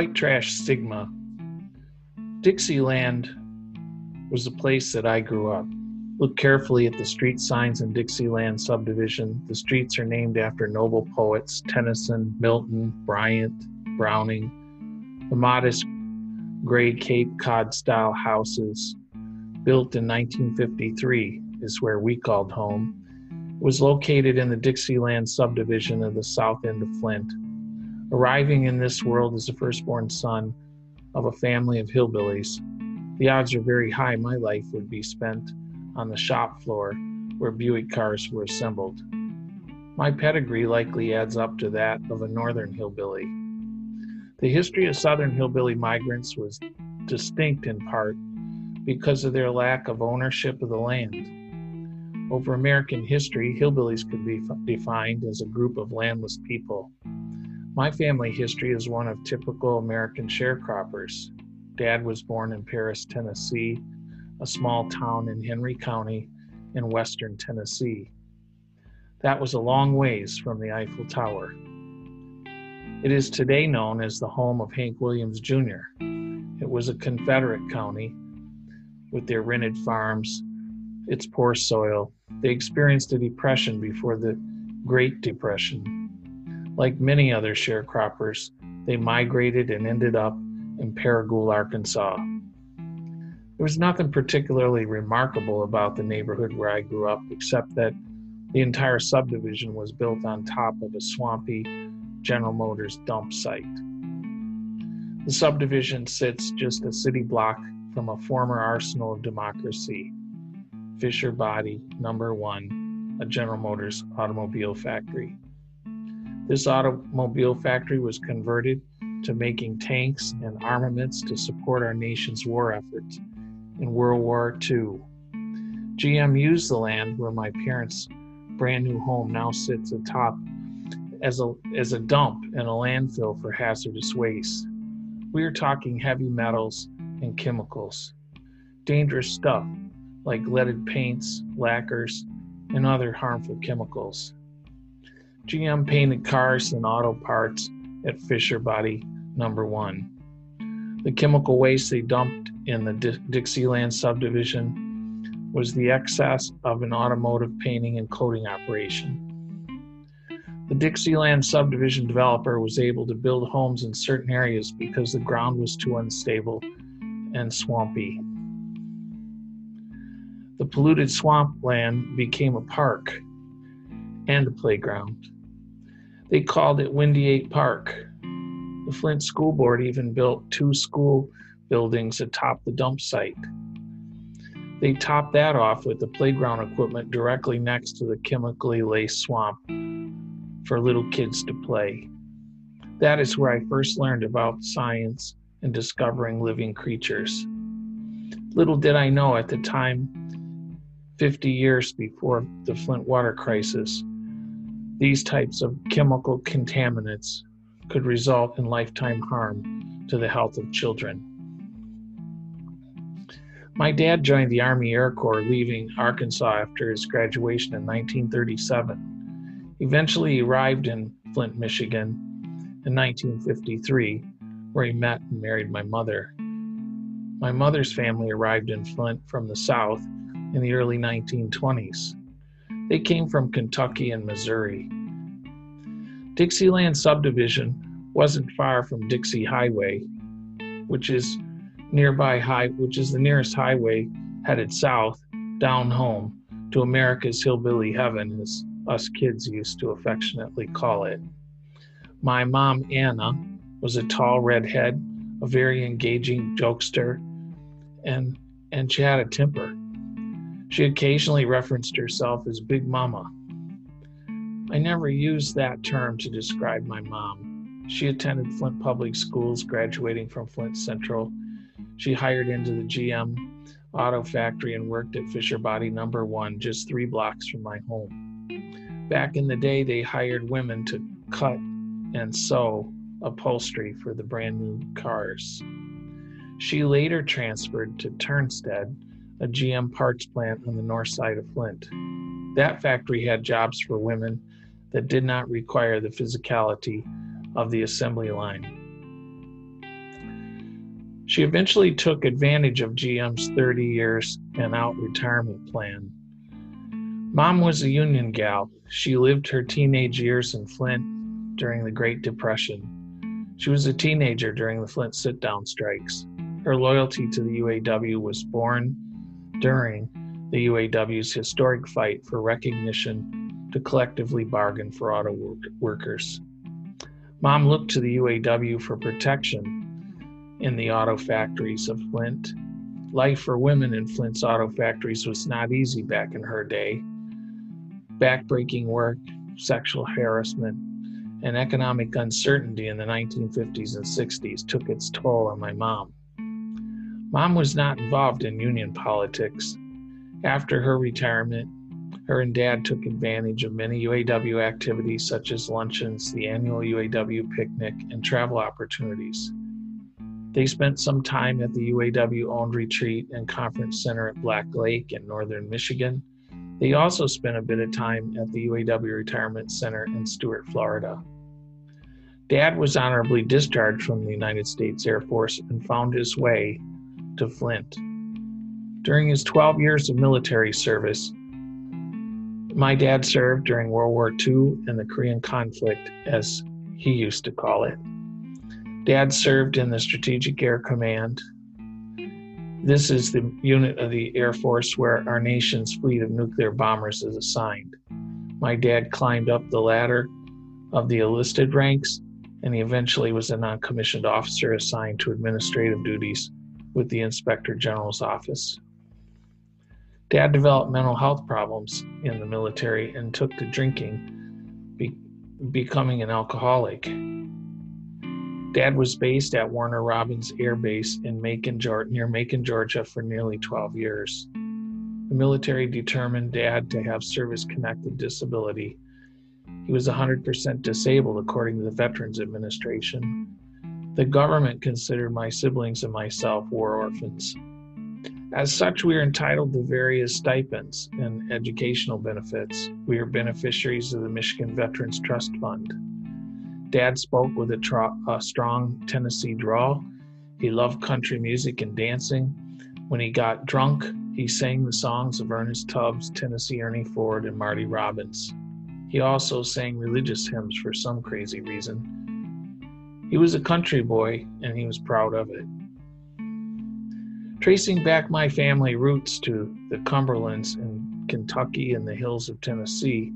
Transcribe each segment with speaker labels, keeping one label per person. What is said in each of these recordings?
Speaker 1: White trash stigma. Dixieland was the place that I grew up. Look carefully at the street signs in Dixieland subdivision. The streets are named after noble poets Tennyson, Milton, Bryant, Browning. The modest gray Cape Cod style houses, built in 1953, is where we called home. It was located in the Dixieland subdivision of the south end of Flint. Arriving in this world as the firstborn son of a family of hillbillies, the odds are very high my life would be spent on the shop floor where Buick cars were assembled. My pedigree likely adds up to that of a northern hillbilly. The history of southern hillbilly migrants was distinct in part because of their lack of ownership of the land. Over American history, hillbillies could be defined as a group of landless people. My family history is one of typical American sharecroppers. Dad was born in Paris, Tennessee, a small town in Henry County in western Tennessee. That was a long ways from the Eiffel Tower. It is today known as the home of Hank Williams Jr. It was a Confederate county with their rented farms, its poor soil. They experienced a depression before the Great Depression. Like many other sharecroppers, they migrated and ended up in Paragould, Arkansas. There was nothing particularly remarkable about the neighborhood where I grew up, except that the entire subdivision was built on top of a swampy, General Motors dump site. The subdivision sits just a city block from a former arsenal of democracy, Fisher Body Number One, a General Motors automobile factory. This automobile factory was converted to making tanks and armaments to support our nation's war efforts in World War II. GM used the land where my parents' brand new home now sits atop as a, as a dump and a landfill for hazardous waste. We are talking heavy metals and chemicals, dangerous stuff like leaded paints, lacquers, and other harmful chemicals. GM painted cars and auto parts at Fisher Body number one. The chemical waste they dumped in the Dixieland subdivision was the excess of an automotive painting and coating operation. The Dixieland subdivision developer was able to build homes in certain areas because the ground was too unstable and swampy. The polluted swampland became a park and a playground. They called it Windiate Park. The Flint School Board even built two school buildings atop the dump site. They topped that off with the playground equipment directly next to the chemically laced swamp for little kids to play. That is where I first learned about science and discovering living creatures. Little did I know at the time, 50 years before the Flint water crisis, these types of chemical contaminants could result in lifetime harm to the health of children. My dad joined the Army Air Corps, leaving Arkansas after his graduation in 1937. Eventually, he arrived in Flint, Michigan in 1953, where he met and married my mother. My mother's family arrived in Flint from the South in the early 1920s. They came from Kentucky and Missouri. Dixieland subdivision wasn't far from Dixie Highway, which is nearby high which is the nearest highway headed south down home to America's hillbilly heaven as us kids used to affectionately call it. My mom, Anna, was a tall redhead, a very engaging jokester, and, and she had a temper. She occasionally referenced herself as Big Mama. I never used that term to describe my mom. She attended Flint Public Schools, graduating from Flint Central. She hired into the GM auto factory and worked at Fisher Body Number One, just three blocks from my home. Back in the day, they hired women to cut and sew upholstery for the brand new cars. She later transferred to Ternstedt, a GM parts plant on the north side of Flint. That factory had jobs for women that did not require the physicality of the assembly line. She eventually took advantage of GM's 30 years and out retirement plan. Mom was a union gal. She lived her teenage years in Flint during the Great Depression. She was a teenager during the Flint sit down strikes. Her loyalty to the UAW was born during the UAW's historic fight for recognition to collectively bargain for auto work- workers. Mom looked to the UAW for protection in the auto factories of Flint. Life for women in Flint's auto factories was not easy back in her day. Backbreaking work, sexual harassment, and economic uncertainty in the 1950s and 60s took its toll on my mom. Mom was not involved in union politics. After her retirement, her and dad took advantage of many UAW activities such as luncheons, the annual UAW picnic, and travel opportunities. They spent some time at the UAW owned retreat and conference center at Black Lake in northern Michigan. They also spent a bit of time at the UAW Retirement Center in Stuart, Florida. Dad was honorably discharged from the United States Air Force and found his way to Flint. During his 12 years of military service, my dad served during World War II and the Korean conflict, as he used to call it. Dad served in the Strategic Air Command. This is the unit of the Air Force where our nation's fleet of nuclear bombers is assigned. My dad climbed up the ladder of the enlisted ranks, and he eventually was a non commissioned officer assigned to administrative duties with the Inspector General's office. Dad developed mental health problems in the military and took to drinking, be- becoming an alcoholic. Dad was based at Warner Robins Air Base in Macon, Georgia, near Macon, Georgia, for nearly 12 years. The military determined Dad to have service connected disability. He was 100% disabled, according to the Veterans Administration. The government considered my siblings and myself war orphans. As such, we are entitled to various stipends and educational benefits. We are beneficiaries of the Michigan Veterans Trust Fund. Dad spoke with a, a strong Tennessee drawl. He loved country music and dancing. When he got drunk, he sang the songs of Ernest Tubbs, Tennessee Ernie Ford, and Marty Robbins. He also sang religious hymns for some crazy reason. He was a country boy, and he was proud of it. Tracing back my family roots to the Cumberlands in Kentucky and the hills of Tennessee,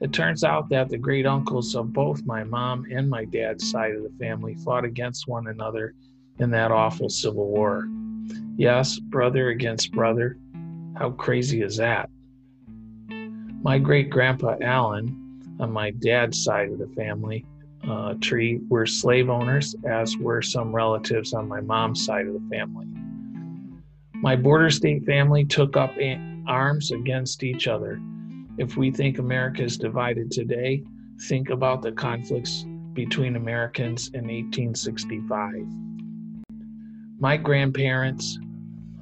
Speaker 1: it turns out that the great uncles of both my mom and my dad's side of the family fought against one another in that awful Civil War. Yes, brother against brother. How crazy is that? My great grandpa Allen, on my dad's side of the family uh, tree, were slave owners, as were some relatives on my mom's side of the family. My border state family took up arms against each other if we think America is divided today, think about the conflicts between Americans in 1865. My grandparents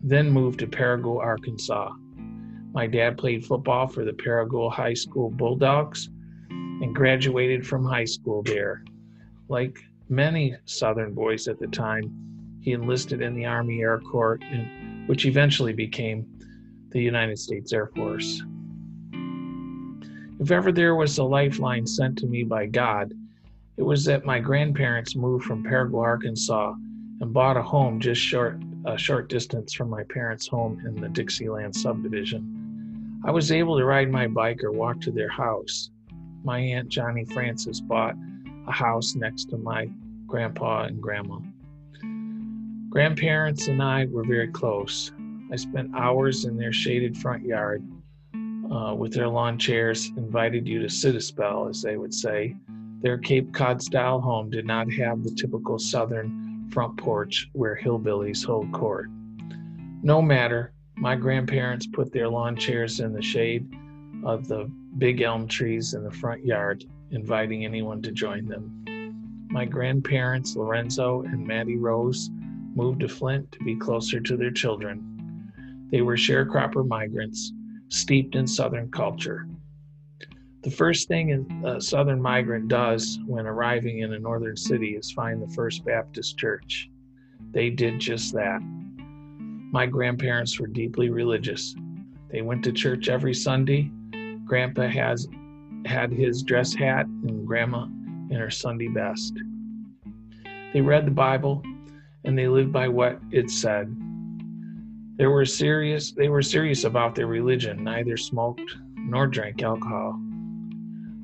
Speaker 1: then moved to Paragould, Arkansas. My dad played football for the Paragould High School Bulldogs and graduated from high school there. Like many Southern boys at the time, he enlisted in the Army Air Corps, which eventually became the United States Air Force. If ever there was a lifeline sent to me by God, it was that my grandparents moved from Paragould, Arkansas, and bought a home just short a short distance from my parents' home in the Dixieland subdivision. I was able to ride my bike or walk to their house. My aunt Johnny Francis bought a house next to my grandpa and grandma. Grandparents and I were very close. I spent hours in their shaded front yard uh, with their lawn chairs, invited you to sit a spell, as they would say. Their Cape Cod style home did not have the typical southern front porch where hillbillies hold court. No matter, my grandparents put their lawn chairs in the shade of the big elm trees in the front yard, inviting anyone to join them. My grandparents, Lorenzo and Mattie Rose, moved to Flint to be closer to their children. They were sharecropper migrants steeped in Southern culture. The first thing a Southern migrant does when arriving in a northern city is find the First Baptist Church. They did just that. My grandparents were deeply religious. They went to church every Sunday. Grandpa has had his dress hat and grandma in her Sunday best. They read the Bible and they lived by what it said. They were serious they were serious about their religion, neither smoked nor drank alcohol.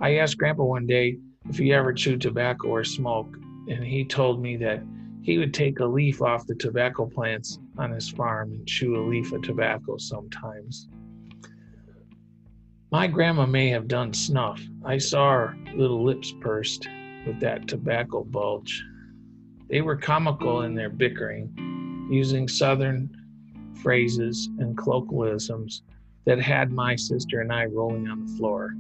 Speaker 1: I asked grandpa one day if he ever chewed tobacco or smoked, and he told me that he would take a leaf off the tobacco plants on his farm and chew a leaf of tobacco sometimes. My grandma may have done snuff. I saw her little lips pursed with that tobacco bulge. They were comical in their bickering, using southern phrases and colloquialisms that had my sister and I rolling on the floor.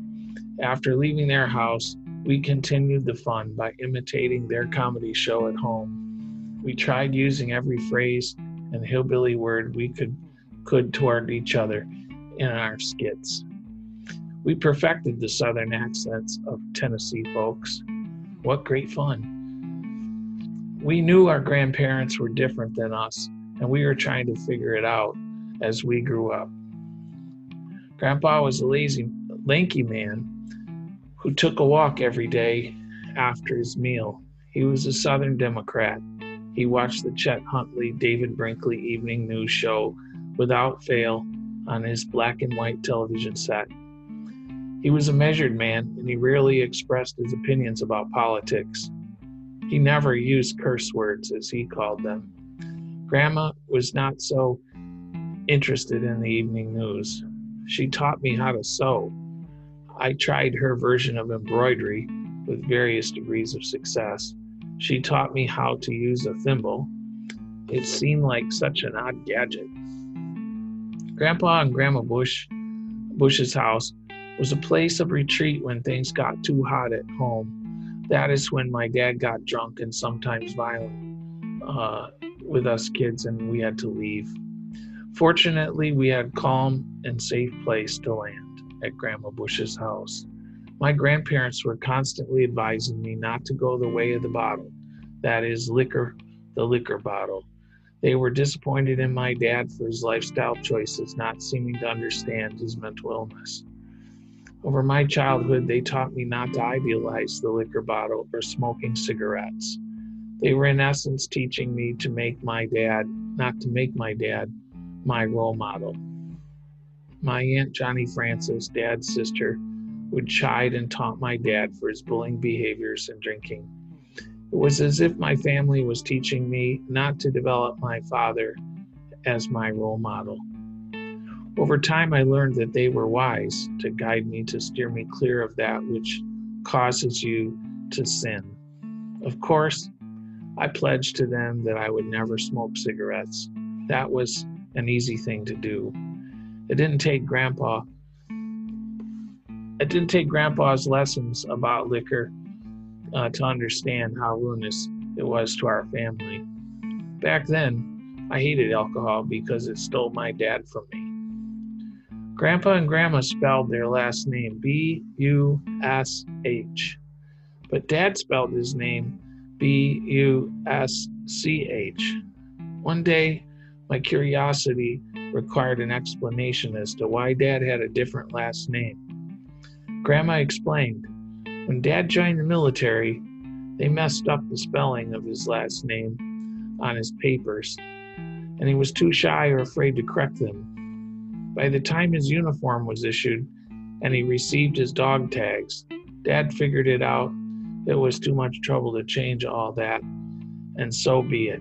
Speaker 1: After leaving their house, we continued the fun by imitating their comedy show at home. We tried using every phrase and hillbilly word we could could toward each other in our skits. We perfected the southern accents of Tennessee folks. What great fun! We knew our grandparents were different than us, and we were trying to figure it out as we grew up. Grandpa was a lazy, lanky man who took a walk every day after his meal. He was a Southern Democrat. He watched the Chet Huntley David Brinkley evening news show without fail on his black and white television set. He was a measured man and he rarely expressed his opinions about politics. He never used curse words, as he called them. Grandma was not so interested in the evening news. She taught me how to sew. I tried her version of embroidery with various degrees of success. She taught me how to use a thimble. It seemed like such an odd gadget. Grandpa and Grandma Bush Bush's house was a place of retreat when things got too hot at home that is when my dad got drunk and sometimes violent uh, with us kids, and we had to leave. Fortunately, we had calm and safe place to land at Grandma Bush's house. My grandparents were constantly advising me not to go the way of the bottle, that is, liquor, the liquor bottle. They were disappointed in my dad for his lifestyle choices, not seeming to understand his mental illness. Over my childhood, they taught me not to idealize the liquor bottle or smoking cigarettes. They were, in essence, teaching me to make my dad, not to make my dad, my role model. My Aunt Johnny Francis, dad's sister, would chide and taunt my dad for his bullying behaviors and drinking. It was as if my family was teaching me not to develop my father as my role model. Over time, I learned that they were wise to guide me to steer me clear of that which causes you to sin. Of course, I pledged to them that I would never smoke cigarettes. That was an easy thing to do. It didn't take grandpa it didn't take grandpa's lessons about liquor uh, to understand how ruinous it was to our family. Back then, I hated alcohol because it stole my dad from me. Grandpa and Grandma spelled their last name B U S H, but Dad spelled his name B U S C H. One day, my curiosity required an explanation as to why Dad had a different last name. Grandma explained when Dad joined the military, they messed up the spelling of his last name on his papers, and he was too shy or afraid to correct them. By the time his uniform was issued and he received his dog tags, Dad figured it out. It was too much trouble to change all that, and so be it.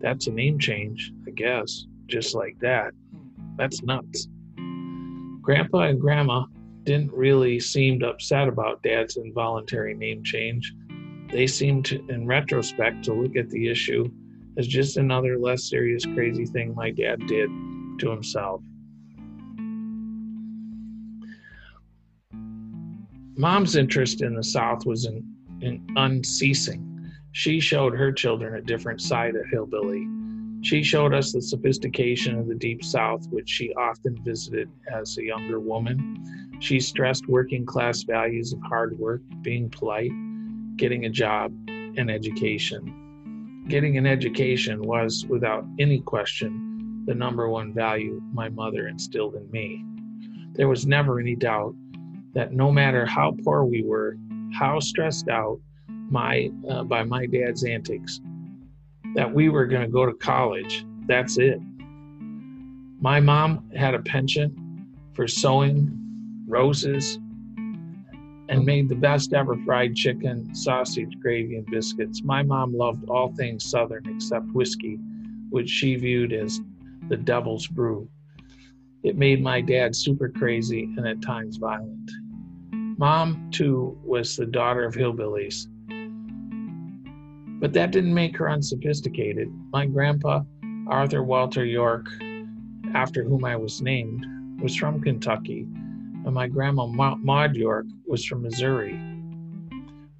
Speaker 1: That's a name change, I guess, just like that. That's nuts. Grandpa and Grandma didn't really seem upset about Dad's involuntary name change. They seemed to, in retrospect, to look at the issue as just another less serious crazy thing my dad did to himself. Mom's interest in the South was in, in unceasing. She showed her children a different side of hillbilly. She showed us the sophistication of the Deep South, which she often visited as a younger woman. She stressed working class values of hard work, being polite, getting a job, and education. getting an education was, without any question, the number one value my mother instilled in me. There was never any doubt that no matter how poor we were, how stressed out my uh, by my dad's antics, that we were going to go to college. That's it. My mom had a penchant for sewing roses and made the best ever fried chicken, sausage, gravy, and biscuits. My mom loved all things Southern except whiskey, which she viewed as the devil's brew. It made my dad super crazy and at times violent. Mom, too, was the daughter of hillbillies. But that didn't make her unsophisticated. My grandpa, Arthur Walter York, after whom I was named, was from Kentucky and my grandma Maud York was from Missouri.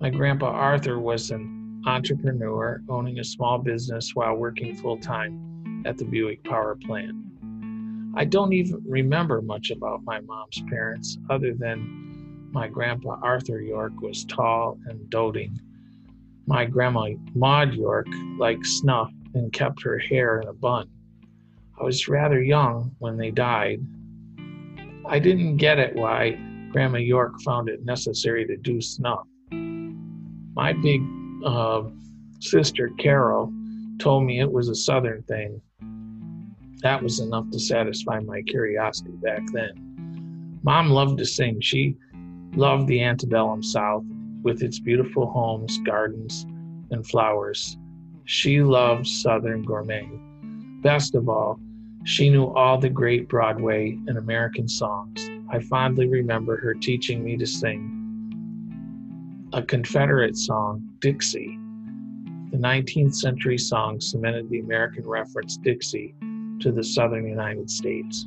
Speaker 1: My grandpa Arthur was an entrepreneur owning a small business while working full time at the Buick power plant. I don't even remember much about my mom's parents other than my grandpa Arthur York was tall and doting. My grandma Maud York liked snuff and kept her hair in a bun. I was rather young when they died, I didn't get it why Grandma York found it necessary to do snuff. My big uh, sister Carol told me it was a Southern thing. That was enough to satisfy my curiosity back then. Mom loved to sing. She loved the antebellum South with its beautiful homes, gardens, and flowers. She loved Southern gourmet. Best of all, she knew all the great Broadway and American songs. I fondly remember her teaching me to sing a Confederate song, Dixie. The 19th century song cemented the American reference Dixie to the southern United States.